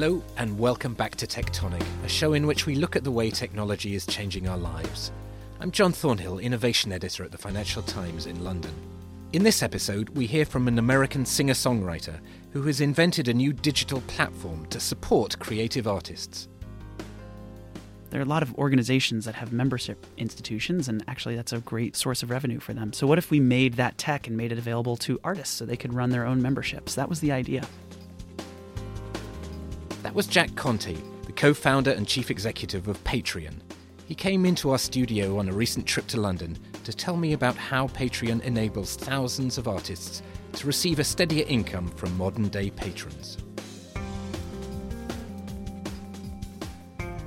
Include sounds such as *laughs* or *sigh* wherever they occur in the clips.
Hello, and welcome back to Tectonic, a show in which we look at the way technology is changing our lives. I'm John Thornhill, Innovation Editor at the Financial Times in London. In this episode, we hear from an American singer songwriter who has invented a new digital platform to support creative artists. There are a lot of organizations that have membership institutions, and actually, that's a great source of revenue for them. So, what if we made that tech and made it available to artists so they could run their own memberships? That was the idea. That was Jack Conte, the co founder and chief executive of Patreon. He came into our studio on a recent trip to London to tell me about how Patreon enables thousands of artists to receive a steadier income from modern day patrons.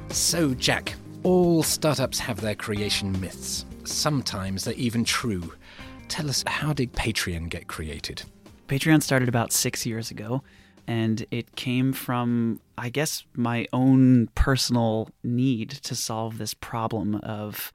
So, Jack, all startups have their creation myths. Sometimes they're even true. Tell us, how did Patreon get created? Patreon started about six years ago, and it came from, I guess, my own personal need to solve this problem of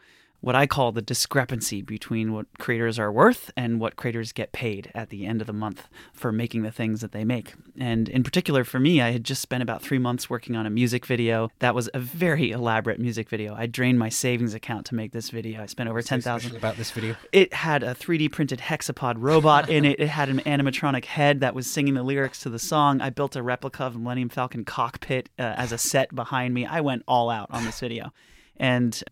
what I call the discrepancy between what creators are worth and what creators get paid at the end of the month for making the things that they make. And in particular, for me, I had just spent about three months working on a music video. That was a very elaborate music video. I drained my savings account to make this video. I spent over ten thousand. about this video. It had a 3D printed hexapod robot in it. It had an animatronic head that was singing the lyrics to the song. I built a replica of Millennium Falcon cockpit uh, as a set behind me. I went all out on this video. And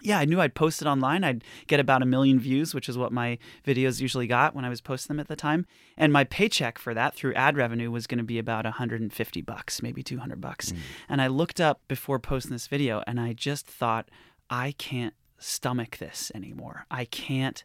yeah, I knew I'd post it online. I'd get about a million views, which is what my videos usually got when I was posting them at the time. And my paycheck for that through ad revenue was going to be about 150 bucks, maybe 200 bucks. Mm. And I looked up before posting this video and I just thought, I can't stomach this anymore. I can't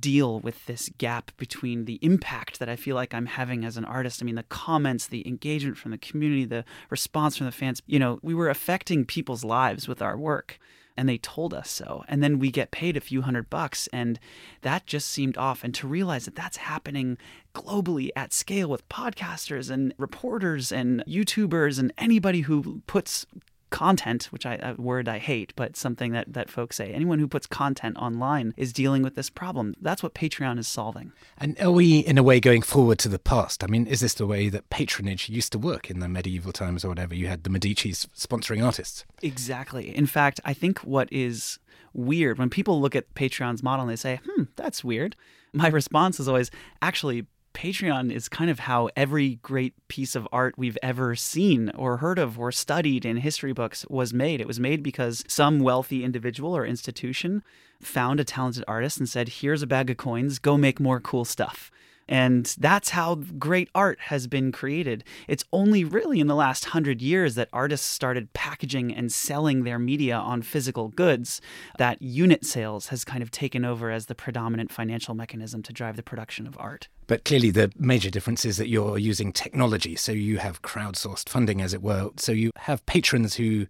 deal with this gap between the impact that I feel like I'm having as an artist. I mean, the comments, the engagement from the community, the response from the fans, you know, we were affecting people's lives with our work and they told us so. And then we get paid a few hundred bucks, and that just seemed off. And to realize that that's happening globally at scale with podcasters and reporters and YouTubers and anybody who puts content, which I a word I hate, but something that that folks say. Anyone who puts content online is dealing with this problem. That's what Patreon is solving. And are we in a way going forward to the past? I mean, is this the way that patronage used to work in the medieval times or whatever? You had the Medici's sponsoring artists. Exactly. In fact, I think what is weird when people look at Patreon's model and they say, "Hmm, that's weird." My *laughs* response is always, "Actually, Patreon is kind of how every great piece of art we've ever seen or heard of or studied in history books was made. It was made because some wealthy individual or institution found a talented artist and said, Here's a bag of coins, go make more cool stuff. And that's how great art has been created. It's only really in the last hundred years that artists started packaging and selling their media on physical goods that unit sales has kind of taken over as the predominant financial mechanism to drive the production of art. But clearly, the major difference is that you're using technology. So you have crowdsourced funding, as it were. So you have patrons who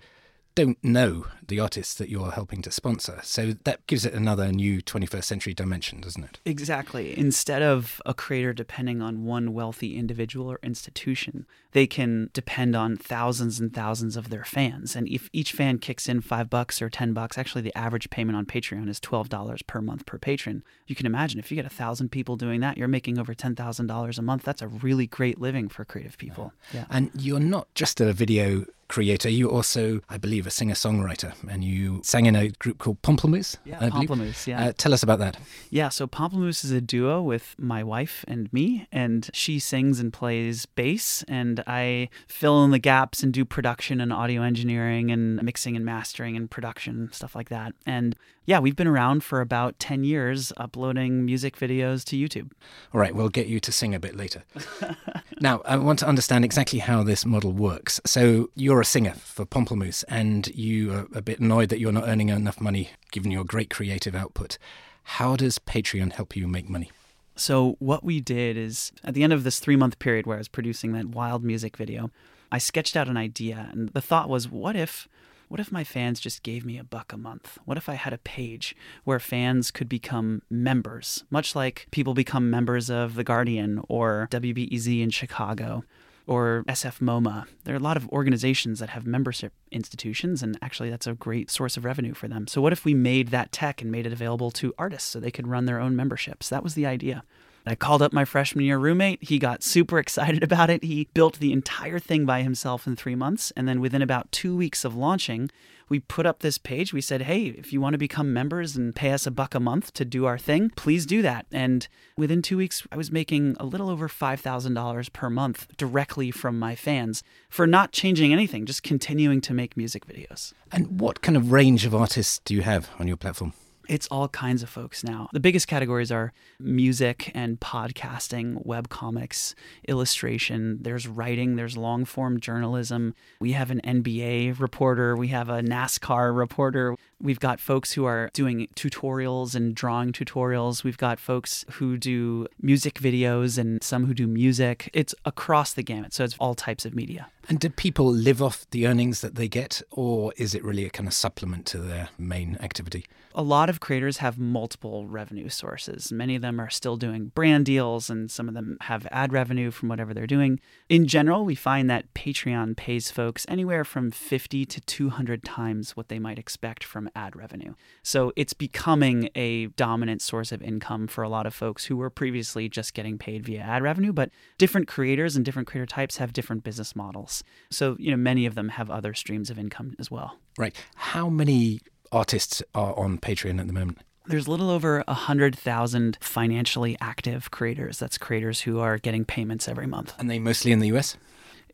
don't know the artists that you're helping to sponsor. So that gives it another new 21st century dimension, doesn't it? Exactly. Instead of a creator depending on one wealthy individual or institution, they can depend on thousands and thousands of their fans. And if each fan kicks in five bucks or 10 bucks, actually, the average payment on Patreon is $12 per month per patron. You can imagine if you get a thousand people doing that, you're making over $10,000 a month. That's a really great living for creative people. Yeah. yeah. And you're not just a video creator. You also, I believe, a singer songwriter, and you sang in a group called Pomplamoose. Yeah, Pomplamoose. Yeah. Uh, tell us about that. Yeah, so Pomplamoose is a duo with my wife and me, and she sings and plays bass, and I fill in the gaps and do production and audio engineering and mixing and mastering and production stuff like that. And yeah, we've been around for about 10 years uploading music videos to YouTube. All right, we'll get you to sing a bit later. *laughs* now, I want to understand exactly how this model works. So, you're a singer for Pomplamoose, and you are a bit annoyed that you're not earning enough money given your great creative output. How does Patreon help you make money? So, what we did is at the end of this three month period where I was producing that wild music video, I sketched out an idea. And the thought was, what if what if my fans just gave me a buck a month? What if I had a page where fans could become members, much like people become members of The Guardian or WBEZ in Chicago? Or SF MoMA. There are a lot of organizations that have membership institutions, and actually, that's a great source of revenue for them. So, what if we made that tech and made it available to artists so they could run their own memberships? That was the idea. I called up my freshman year roommate. He got super excited *laughs* about it. He built the entire thing by himself in three months. And then within about two weeks of launching, we put up this page. We said, hey, if you want to become members and pay us a buck a month to do our thing, please do that. And within two weeks, I was making a little over $5,000 per month directly from my fans for not changing anything, just continuing to make music videos. And what kind of range of artists do you have on your platform? It's all kinds of folks now. The biggest categories are music and podcasting, web comics, illustration. There's writing, there's long form journalism. We have an NBA reporter, we have a NASCAR reporter. We've got folks who are doing tutorials and drawing tutorials. We've got folks who do music videos and some who do music. It's across the gamut. So it's all types of media. And do people live off the earnings that they get, or is it really a kind of supplement to their main activity? A lot of creators have multiple revenue sources. Many of them are still doing brand deals, and some of them have ad revenue from whatever they're doing. In general, we find that Patreon pays folks anywhere from 50 to 200 times what they might expect from ad revenue. So it's becoming a dominant source of income for a lot of folks who were previously just getting paid via ad revenue, but different creators and different creator types have different business models. So, you know, many of them have other streams of income as well. Right. How many artists are on Patreon at the moment? There's a little over 100,000 financially active creators. That's creators who are getting payments every month. And they mostly in the US?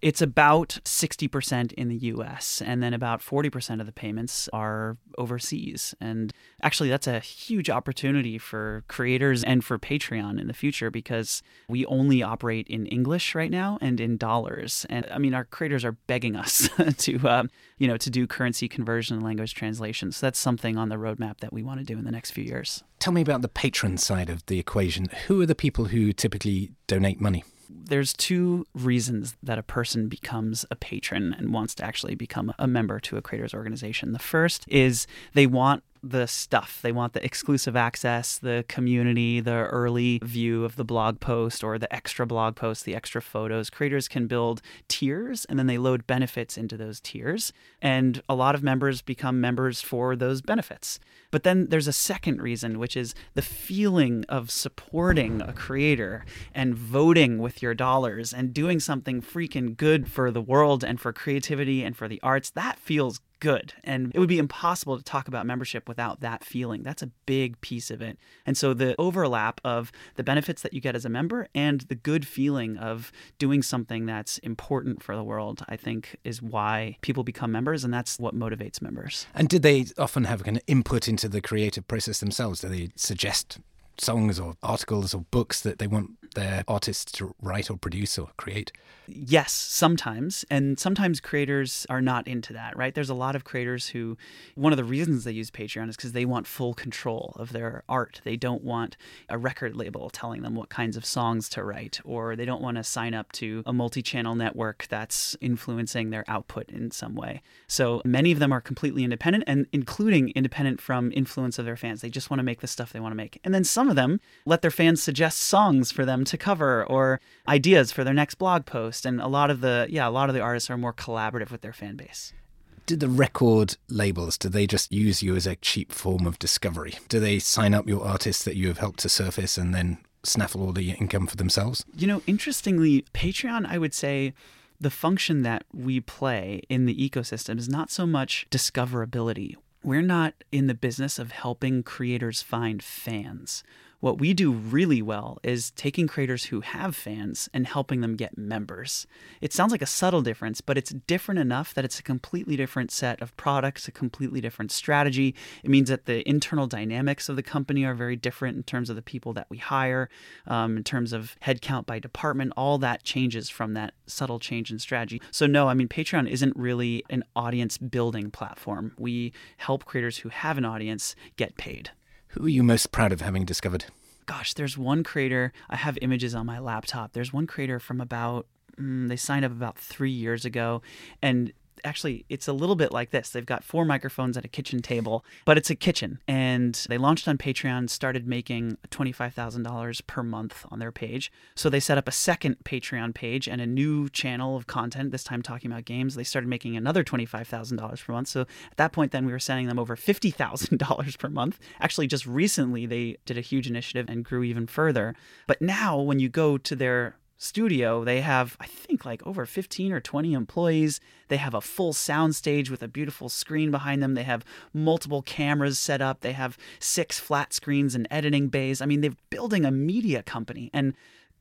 It's about 60% in the US, and then about 40% of the payments are overseas. And actually, that's a huge opportunity for creators and for Patreon in the future because we only operate in English right now and in dollars. And I mean, our creators are begging us *laughs* to, uh, you know, to do currency conversion and language translation. So that's something on the roadmap that we want to do in the next few years. Tell me about the patron side of the equation. Who are the people who typically donate money? There's two reasons that a person becomes a patron and wants to actually become a member to a creators organization. The first is they want the stuff. They want the exclusive access, the community, the early view of the blog post or the extra blog post, the extra photos. Creators can build tiers and then they load benefits into those tiers. And a lot of members become members for those benefits. But then there's a second reason, which is the feeling of supporting a creator and voting with your dollars and doing something freaking good for the world and for creativity and for the arts. That feels good. And it would be impossible to talk about membership without that feeling. That's a big piece of it. And so the overlap of the benefits that you get as a member and the good feeling of doing something that's important for the world, I think is why people become members. And that's what motivates members. And did they often have an input into the creative process themselves? Do they suggest songs or articles or books that they want their artists to write or produce or create? Yes, sometimes. And sometimes creators are not into that, right? There's a lot of creators who, one of the reasons they use Patreon is because they want full control of their art. They don't want a record label telling them what kinds of songs to write, or they don't want to sign up to a multi channel network that's influencing their output in some way. So many of them are completely independent and including independent from influence of their fans. They just want to make the stuff they want to make. And then some of them let their fans suggest songs for them to cover or ideas for their next blog post. And a lot of the yeah, a lot of the artists are more collaborative with their fan base. Did the record labels, do they just use you as a cheap form of discovery? Do they sign up your artists that you have helped to surface and then snaffle all the income for themselves? You know, interestingly, Patreon, I would say, the function that we play in the ecosystem is not so much discoverability. We're not in the business of helping creators find fans. What we do really well is taking creators who have fans and helping them get members. It sounds like a subtle difference, but it's different enough that it's a completely different set of products, a completely different strategy. It means that the internal dynamics of the company are very different in terms of the people that we hire, um, in terms of headcount by department. All that changes from that subtle change in strategy. So, no, I mean, Patreon isn't really an audience building platform. We help creators who have an audience get paid. Who are you most proud of having discovered? Gosh, there's one creator. I have images on my laptop. There's one creator from about, mm, they signed up about three years ago. And actually it's a little bit like this. They've got four microphones at a kitchen table but it's a kitchen. And they launched on patreon started making $25000 per month on their page. So they set up a second patreon page and a new channel of content this time talking about games. They started making another $25000 per month. So at that point then we were sending them over $50000 per month. Actually just recently they did a huge initiative and grew even further. But now when you go to their studio, they have, I think, like over 15 or 20 employees. They have a full sound stage with a beautiful screen behind them. They have multiple cameras set up. They have six flat screens and editing bays. I mean, they're building a media company. And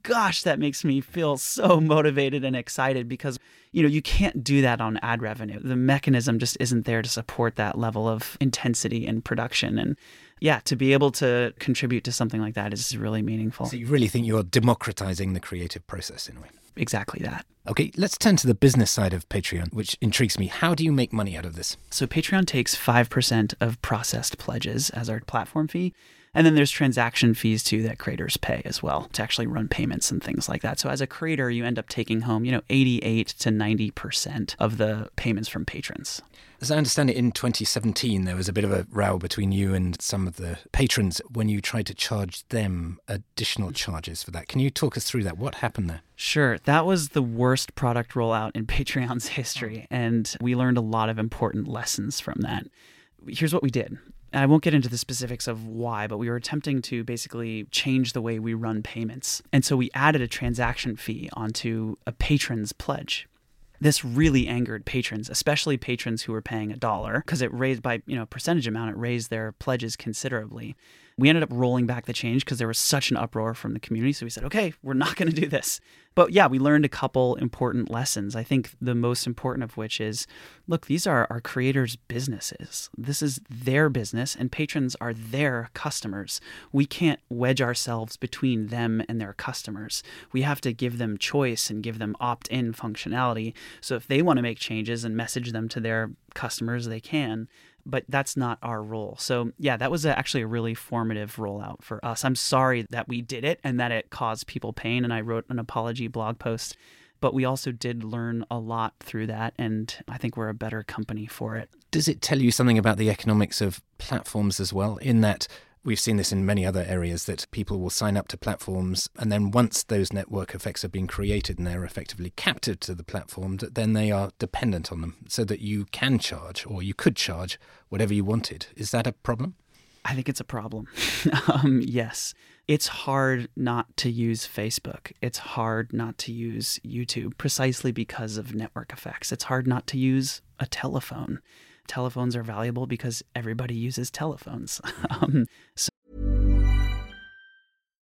gosh, that makes me feel so motivated and excited because, you know, you can't do that on ad revenue. The mechanism just isn't there to support that level of intensity and production. And yeah, to be able to contribute to something like that is really meaningful. So you really think you're democratizing the creative process in a way? Exactly that. Okay, let's turn to the business side of Patreon, which intrigues me. How do you make money out of this? So Patreon takes 5% of processed pledges as our platform fee. And then there's transaction fees too that creators pay as well to actually run payments and things like that. So as a creator, you end up taking home, you know, 88 to 90% of the payments from patrons. As I understand it, in 2017, there was a bit of a row between you and some of the patrons when you tried to charge them additional charges for that. Can you talk us through that? What happened there? Sure. That was the worst product rollout in *laughs* Patreon's history. And we learned a lot of important lessons from that. Here's what we did. I won't get into the specifics of why, but we were attempting to basically change the way we run payments. And so we added a transaction fee onto a patron's pledge this really angered patrons, especially patrons who were paying a dollar, because it raised by, you know, percentage amount, it raised their pledges considerably. We ended up rolling back the change because there was such an uproar from the community. So we said, okay, we're not *laughs* going to do this. But yeah, we learned a couple important lessons. I think the most important of which is look, these are our creators' businesses. This is their business, and patrons are their customers. We can't wedge ourselves between them and their customers. We have to give them choice and give them opt in functionality. So if they want to make changes and message them to their customers, they can but that's not our role. So, yeah, that was actually a really formative rollout for us. I'm sorry that we did it and that it caused people pain. And I wrote an apology blog post, but we also did learn a lot through that. And I think we're a better company for it. Does it tell you something about the economics of platforms as well, in that We've seen this in many other areas that people will sign up to platforms, and then once those network effects have been created and they're effectively captive to the platform, then they are dependent on them, so that you can charge or you could charge whatever you wanted. Is that a problem? I think it's a problem. *laughs* um, yes. It's hard not to use Facebook. It's hard not to use YouTube precisely because of network effects. It's hard not to use a telephone telephones are valuable because everybody uses telephones. *laughs* um, so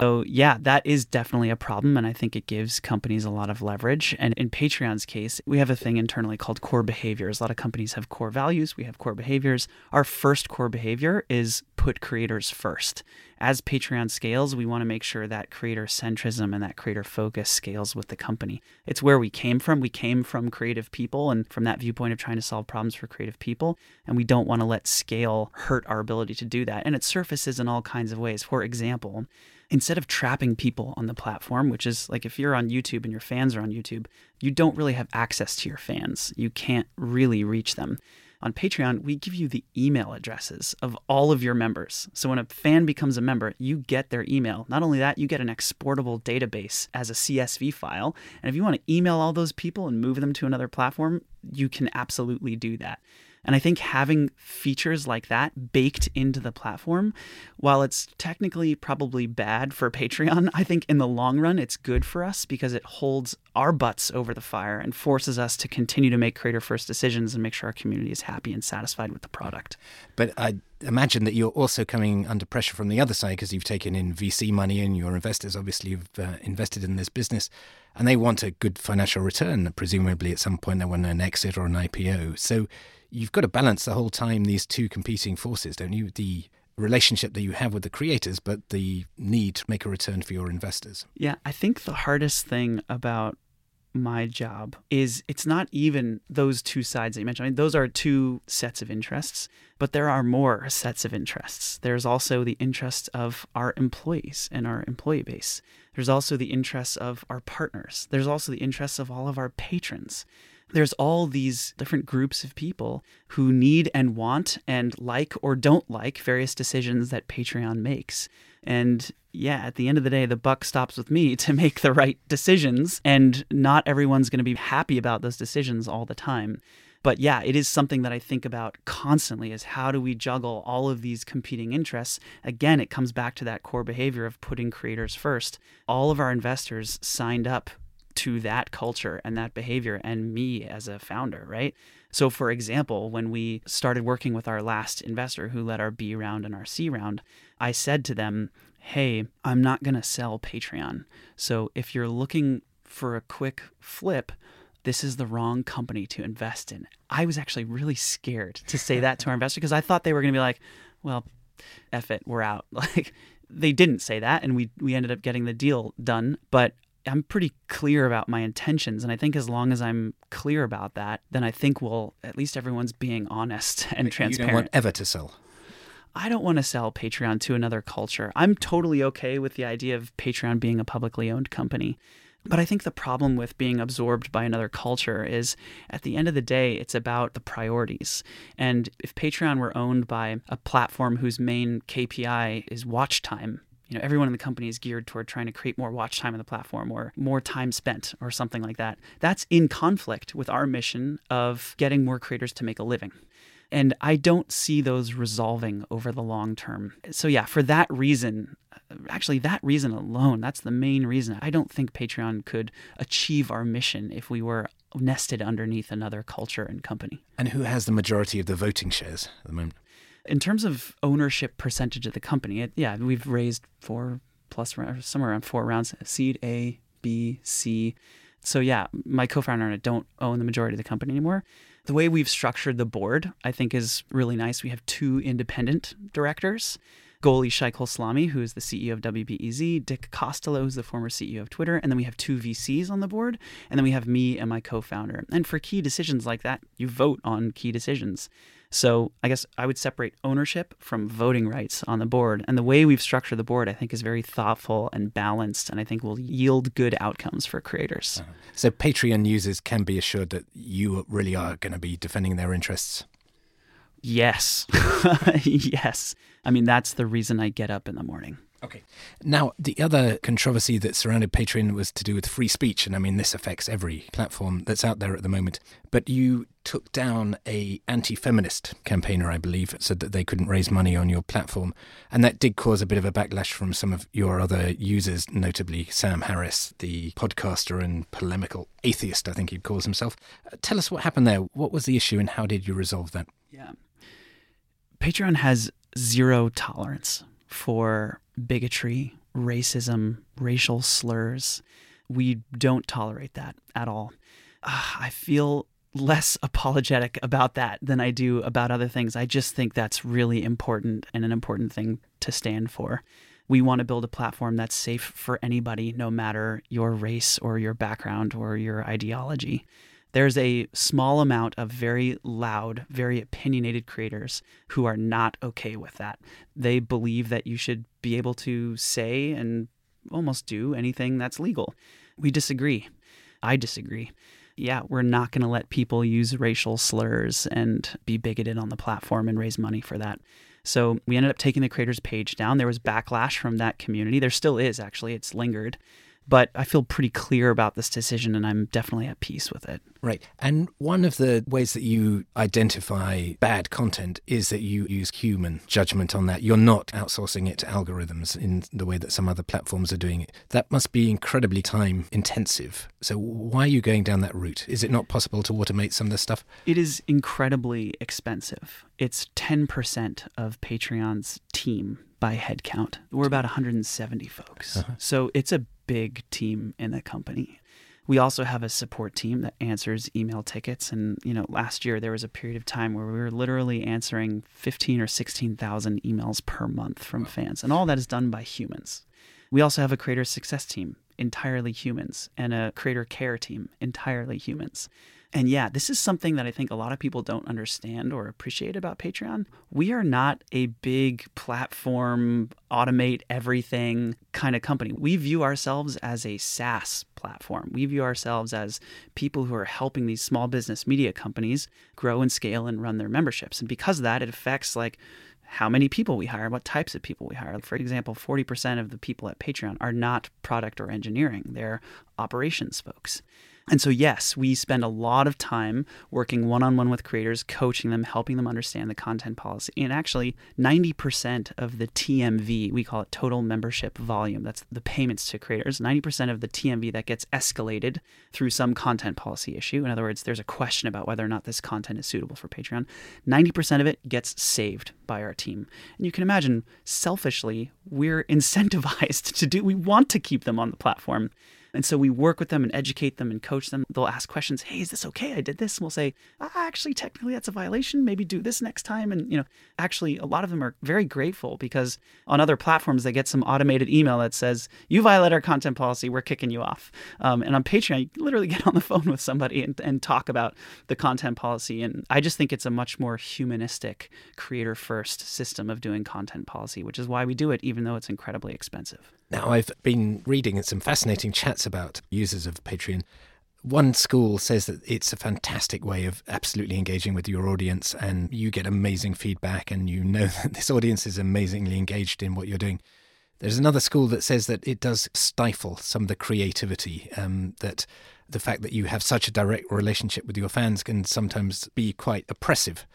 So, yeah, that is definitely a problem. And I think it gives companies a lot of leverage. And in Patreon's case, we have a thing internally called core behaviors. A lot of companies have core values, we have core behaviors. Our first core behavior is put creators first. As Patreon scales, we want to make sure that creator centrism and that creator focus scales with the company. It's where we came from. We came from creative people and from that viewpoint of trying to solve problems for creative people. And we don't want to let scale hurt our ability to do that. And it surfaces in all kinds of ways. For example, instead of trapping people on the platform, which is like if you're on YouTube and your fans are on YouTube, you don't really have access to your fans. You can't really reach them. On Patreon, we give you the email addresses of all of your members. So when a fan becomes a member, you get their email. Not only that, you get an exportable database as a CSV file. And if you want to email all those people and move them to another platform, you can absolutely do that. And I think having features like that baked into the platform, while it's technically probably bad for *laughs* Patreon, I think in the long run it's good for us because it holds our butts over the fire and forces us to continue to make creator first decisions and make sure our community is happy and satisfied with the product. But I imagine that you're also coming under pressure from the other side because you've taken in VC money and your investors obviously have uh, invested in this business. and they want a good financial return. Presumably, at some point, they want an exit or an IPO. So you've got to balance the whole time these two competing forces, don't you? The relationship that you have with the creators, but the need to make a return for your investors. Yeah, I think the hardest thing about my job is it's not even those two sides that you mentioned. I mean, those are two sets of interests, but there are more sets of interests. There's also the interests of our employees and our employee base. There's also the interests of our partners. There's also the interests of all of our patrons. There's all these different groups of people who need and want and like or don't like various decisions that Patreon makes. And yeah, at the end of the day, the buck stops with me *laughs* to make the right decisions. And not everyone's going to be happy about those decisions all the time. But yeah, it is something that I think about constantly is how do we juggle all of these competing interests? Again, it comes back to that core behavior of putting creators first. All of our investors signed up to that culture and that behavior and me as a founder, right? So, for example, when we started working with our last investor who led our B round and our C round, I said to them, Hey, I'm not going to sell Patreon. So, if you're looking for a quick flip, this is the wrong company to invest in. I was actually really scared to say that to our *laughs* investor because I thought they were going to be like, well, F it, we're out. *laughs* Like, they didn't say that, and we, we ended up getting the deal done. But I'm pretty clear about my intentions. And I think as long as I'm clear about that, then I think we'll, at least everyone's being honest *laughs* and transparent. You don't want ever to sell. I don't want to sell Patreon to another culture. I'm totally okay with the idea of Patreon being a publicly owned company. But I think the problem with being absorbed by another culture is at the end of the day, it's about the priorities. And if Patreon were owned by a platform whose main KPI is watch time, you know, everyone in the company is geared toward trying to create more watch time on the platform or more time spent or something like that. That's in conflict with our mission of getting more creators to make a living. And I don't see those resolving over the long term. So, yeah, for that reason, actually, that reason alone, that's the main reason. I don't think Patreon could achieve our mission if we were nested underneath another culture and company. And who has the majority of the voting shares at the moment? In terms of ownership percentage of the company, it, yeah, we've raised four plus somewhere around four rounds seed A, B, C. So yeah, my co-founder and I don't own the majority of the company anymore. The way we've structured the board, I think, is really nice. We have two independent directors. Goli Sheikholeslami, who is the CEO of WBEZ, Dick Costolo, who's the former CEO of Twitter, and then we have two VCs on the board, and then we have me and my co-founder. And for key decisions like that, you vote on key decisions. So I guess I would separate ownership from voting rights on the board. And the way we've structured the board, I think, is very thoughtful and balanced, and I think will yield good outcomes for creators. Uh-huh. So Patreon users can be assured that you really are going to be defending their interests. Yes. *laughs* yes. I mean, that's the reason I get up in the morning. Okay. Now, the other controversy that surrounded Patreon was to do with free speech. And I mean, this affects every platform that's out there at the moment. But you took down a anti-feminist campaigner, I believe, said that they couldn't raise money on your platform. And that did cause a bit of a backlash from some of your other users, notably Sam Harris, the podcaster and polemical atheist, I think he calls himself. Uh, tell us what happened there. What was the issue and how did you resolve that? Yeah. Patreon has zero tolerance for bigotry, racism, racial slurs. We don't tolerate that at all. Uh, I feel less *laughs* apologetic about that than I do about other things. I just think that's really important and an important thing to stand for. We want to build a platform that's safe for anybody, no matter your race or your background or your ideology there's a small amount of very loud, very opinionated creators who are not okay with that. They believe that you should be able to say and almost do anything that's legal. We disagree. I disagree. Yeah, we're not going to let people use racial slurs and be bigoted on the platform and raise money for that. So we ended up taking the creators page down. There was backlash from that community. There still is, actually. It's lingered. But I feel pretty clear about this decision and I'm definitely at peace with it. Right. And one of the ways that you identify bad content is that you use human judgment on that. You're not outsourcing it to algorithms in the way that some other platforms are doing it. That must be incredibly time intensive. So why are you going down that route? Is it not possible to automate some of this stuff? It is incredibly expensive. It's 10% of Patreon's team by headcount. We're about 170 folks. Uh-huh. So it's a big team in the company. We also have a support team that answers email tickets. And, you know, last year there was a period of time where we were literally answering 15 or 16,000 emails per month from fans. And all that is done by humans. We also have a creator success team, entirely humans, and a creator care team, entirely humans. And yeah, this is something that I think a lot of people don't understand or appreciate about Patreon. We are not a big platform, automate everything kind of company. We view ourselves as a SaaS platform. We view ourselves as people who are helping these small business media companies grow and scale and run their memberships. And because of that, it affects like how many people we hire, what types of people we hire. For example, 40% of the people at Patreon are not product or engineering, they're operations folks. And so, yes, we spend a lot of time working one on one with creators, coaching them, helping them understand the content policy. And actually, 90% of the TMV, we call it total membership volume, that's the payments to creators, 90% of the TMV that gets escalated through some content policy issue. In other words, there's a question about whether or not this content is suitable for Patreon. 90% of it gets saved by our team. And you can imagine, selfishly, we're *laughs* incentivized to do, we want to keep them on the platform. And so we work with them and educate them and coach them. They'll ask questions, hey, is this okay? I did this. And we'll say, ah, actually, technically, that's a violation. Maybe do this next time. And, you know, actually, a lot of them are very grateful because on other platforms, they get some automated email that says, you violate our content policy, we're kicking you off. Um, and on Patreon, you literally *laughs* get on the phone with somebody and, and talk about the content policy. And I just think it's a much more humanistic, creator first system of doing content policy, which is why we do it, even though it's incredibly expensive. Now, I've been reading some fascinating chats about users of Patreon. One school says that it's a fantastic way of absolutely engaging with your audience, and you get amazing feedback, and you know *laughs* that this audience is amazingly engaged in what you're doing. There's another school that says that it does stifle some of the creativity, um, that the fact that you have such a direct relationship with your fans can sometimes be quite oppressive.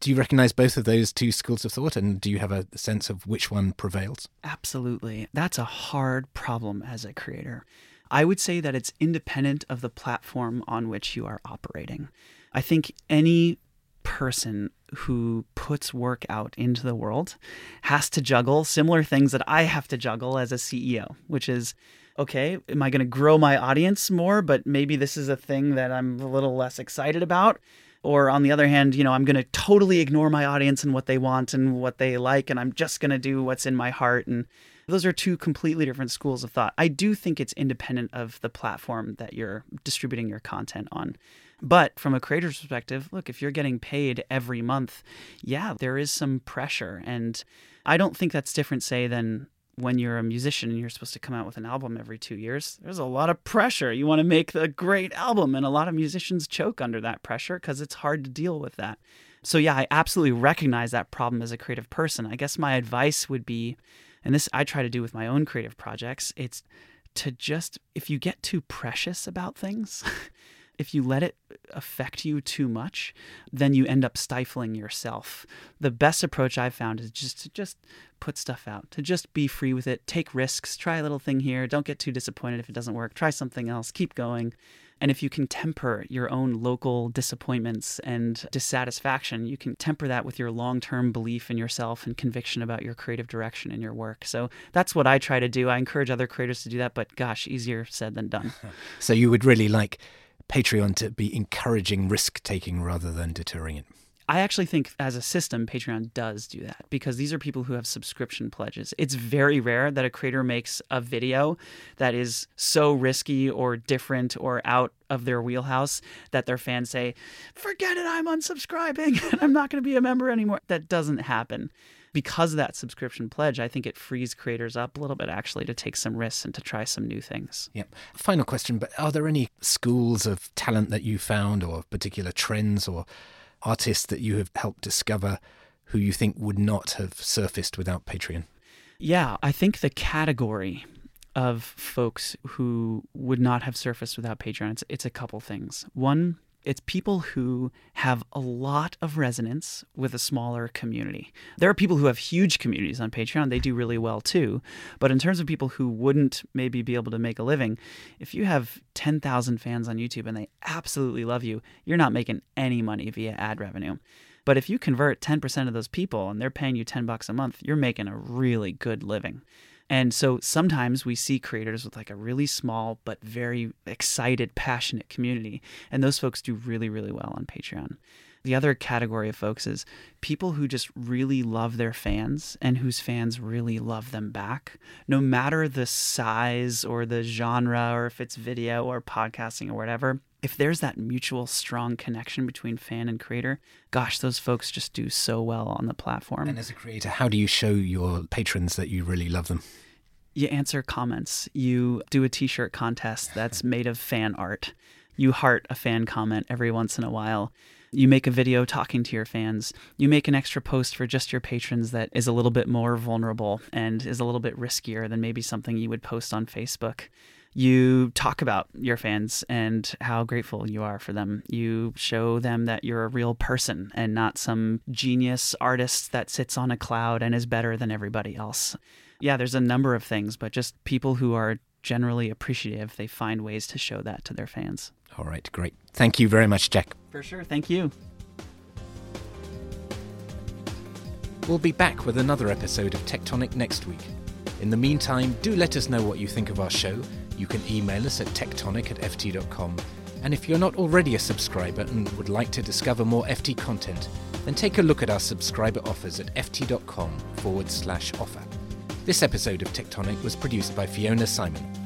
Do you recognize both of those two schools of thought, and do you have a sense of which one prevails? Absolutely. That's a hard problem as a creator. I would say that it's independent of the platform on which you are operating. I think any person who puts work out into the world has to juggle similar things that I have to juggle as a CEO, which is okay, am I going to grow my audience more? But maybe this is a thing that I'm a little less excited about. Or on the other hand, you know, I'm going to totally ignore my audience and what they want and what they like, and I'm just going to do what's in my heart. And those are two completely different schools of thought. I do think it's independent of the platform that you're distributing your content on. But from a creator's perspective, look, if you're getting paid every month, yeah, there is some pressure. And I don't think that's different, say, than when you're a musician and you're supposed to come out with an album every two years, there's a lot of pressure. You want to make the great album, and a lot of musicians choke under that pressure because it's hard to deal with that. So, yeah, I absolutely recognize that problem as a creative person. I guess my advice would be, and this I try to do with my own creative projects, it's to just, if you get too precious about things, *laughs* if you let it affect you too much, then you end up stifling yourself. The best approach I've found is just to just put stuff out, to just be free with it, take risks, try a little thing here, don't get too disappointed if it doesn't work, try something else, keep going. And if you can temper your own local disappointments and dissatisfaction, you can temper that with your long term belief in yourself and conviction about your creative direction and your work. So that's what I try to do. I encourage other creators to do that, but gosh, easier said than done. *laughs* so you would really like Patreon to be encouraging risk taking rather than deterring it. I actually think as a system, Patreon does do that because these are people who have subscription pledges. It's very rare that a creator makes a video that is so risky or different or out of their wheelhouse that their fans say, forget it, I'm unsubscribing and *laughs* I'm not going to be a member anymore. That doesn't happen because of that subscription pledge, I think it frees creators up a little bit actually to take some risks and to try some new things. Yep. Final question, but are there any schools of talent that you found or particular trends or artists that you have helped discover who you think would not have surfaced without Patreon? Yeah, I think the category of folks who would not have surfaced without Patreon, it's, it's a couple things. One, it's people who have a lot of resonance with a smaller community. There are people who have huge communities on Patreon. They do really well too. But in terms of people who wouldn't maybe be able to make a living, if you have 10,000 fans on YouTube and they absolutely love you, you're not making any money via ad revenue. But if you convert 10% of those people and they're paying you 10 bucks a month, you're making a really good living. And so sometimes we see creators with like a really small but very excited, passionate community. And those folks do really, really well on Patreon. The other category of folks is people who just really love their fans and whose fans really love them back, no matter the size or the genre or if it's video or podcasting or whatever. If there's that mutual strong connection between fan and creator, gosh, those folks just do so well on the platform. And as a creator, how do you show your patrons that you really love them? You answer comments. You do a t shirt contest that's *laughs* made of fan art. You heart a fan comment every once in a while. You make a video talking to your fans. You make an extra post for just your patrons that is a little bit more vulnerable and is a little bit riskier than maybe something you would post on Facebook. You talk about your fans and how grateful you are for them. You show them that you're a real person and not some genius artist that sits on a cloud and is better than everybody else. Yeah, there's a number of things, but just people who are generally appreciative, they find ways to show that to their fans. All right, great. Thank you very much, Jack. For sure. Thank you. We'll be back with another episode of Tectonic next week. In the meantime, do let us know what you think of our show. You can email us at tectonic at ft.com. And if you're not already a subscriber and would like to discover more FT content, then take a look at our subscriber offers at ft.com forward slash offer. This episode of Tectonic was produced by Fiona Simon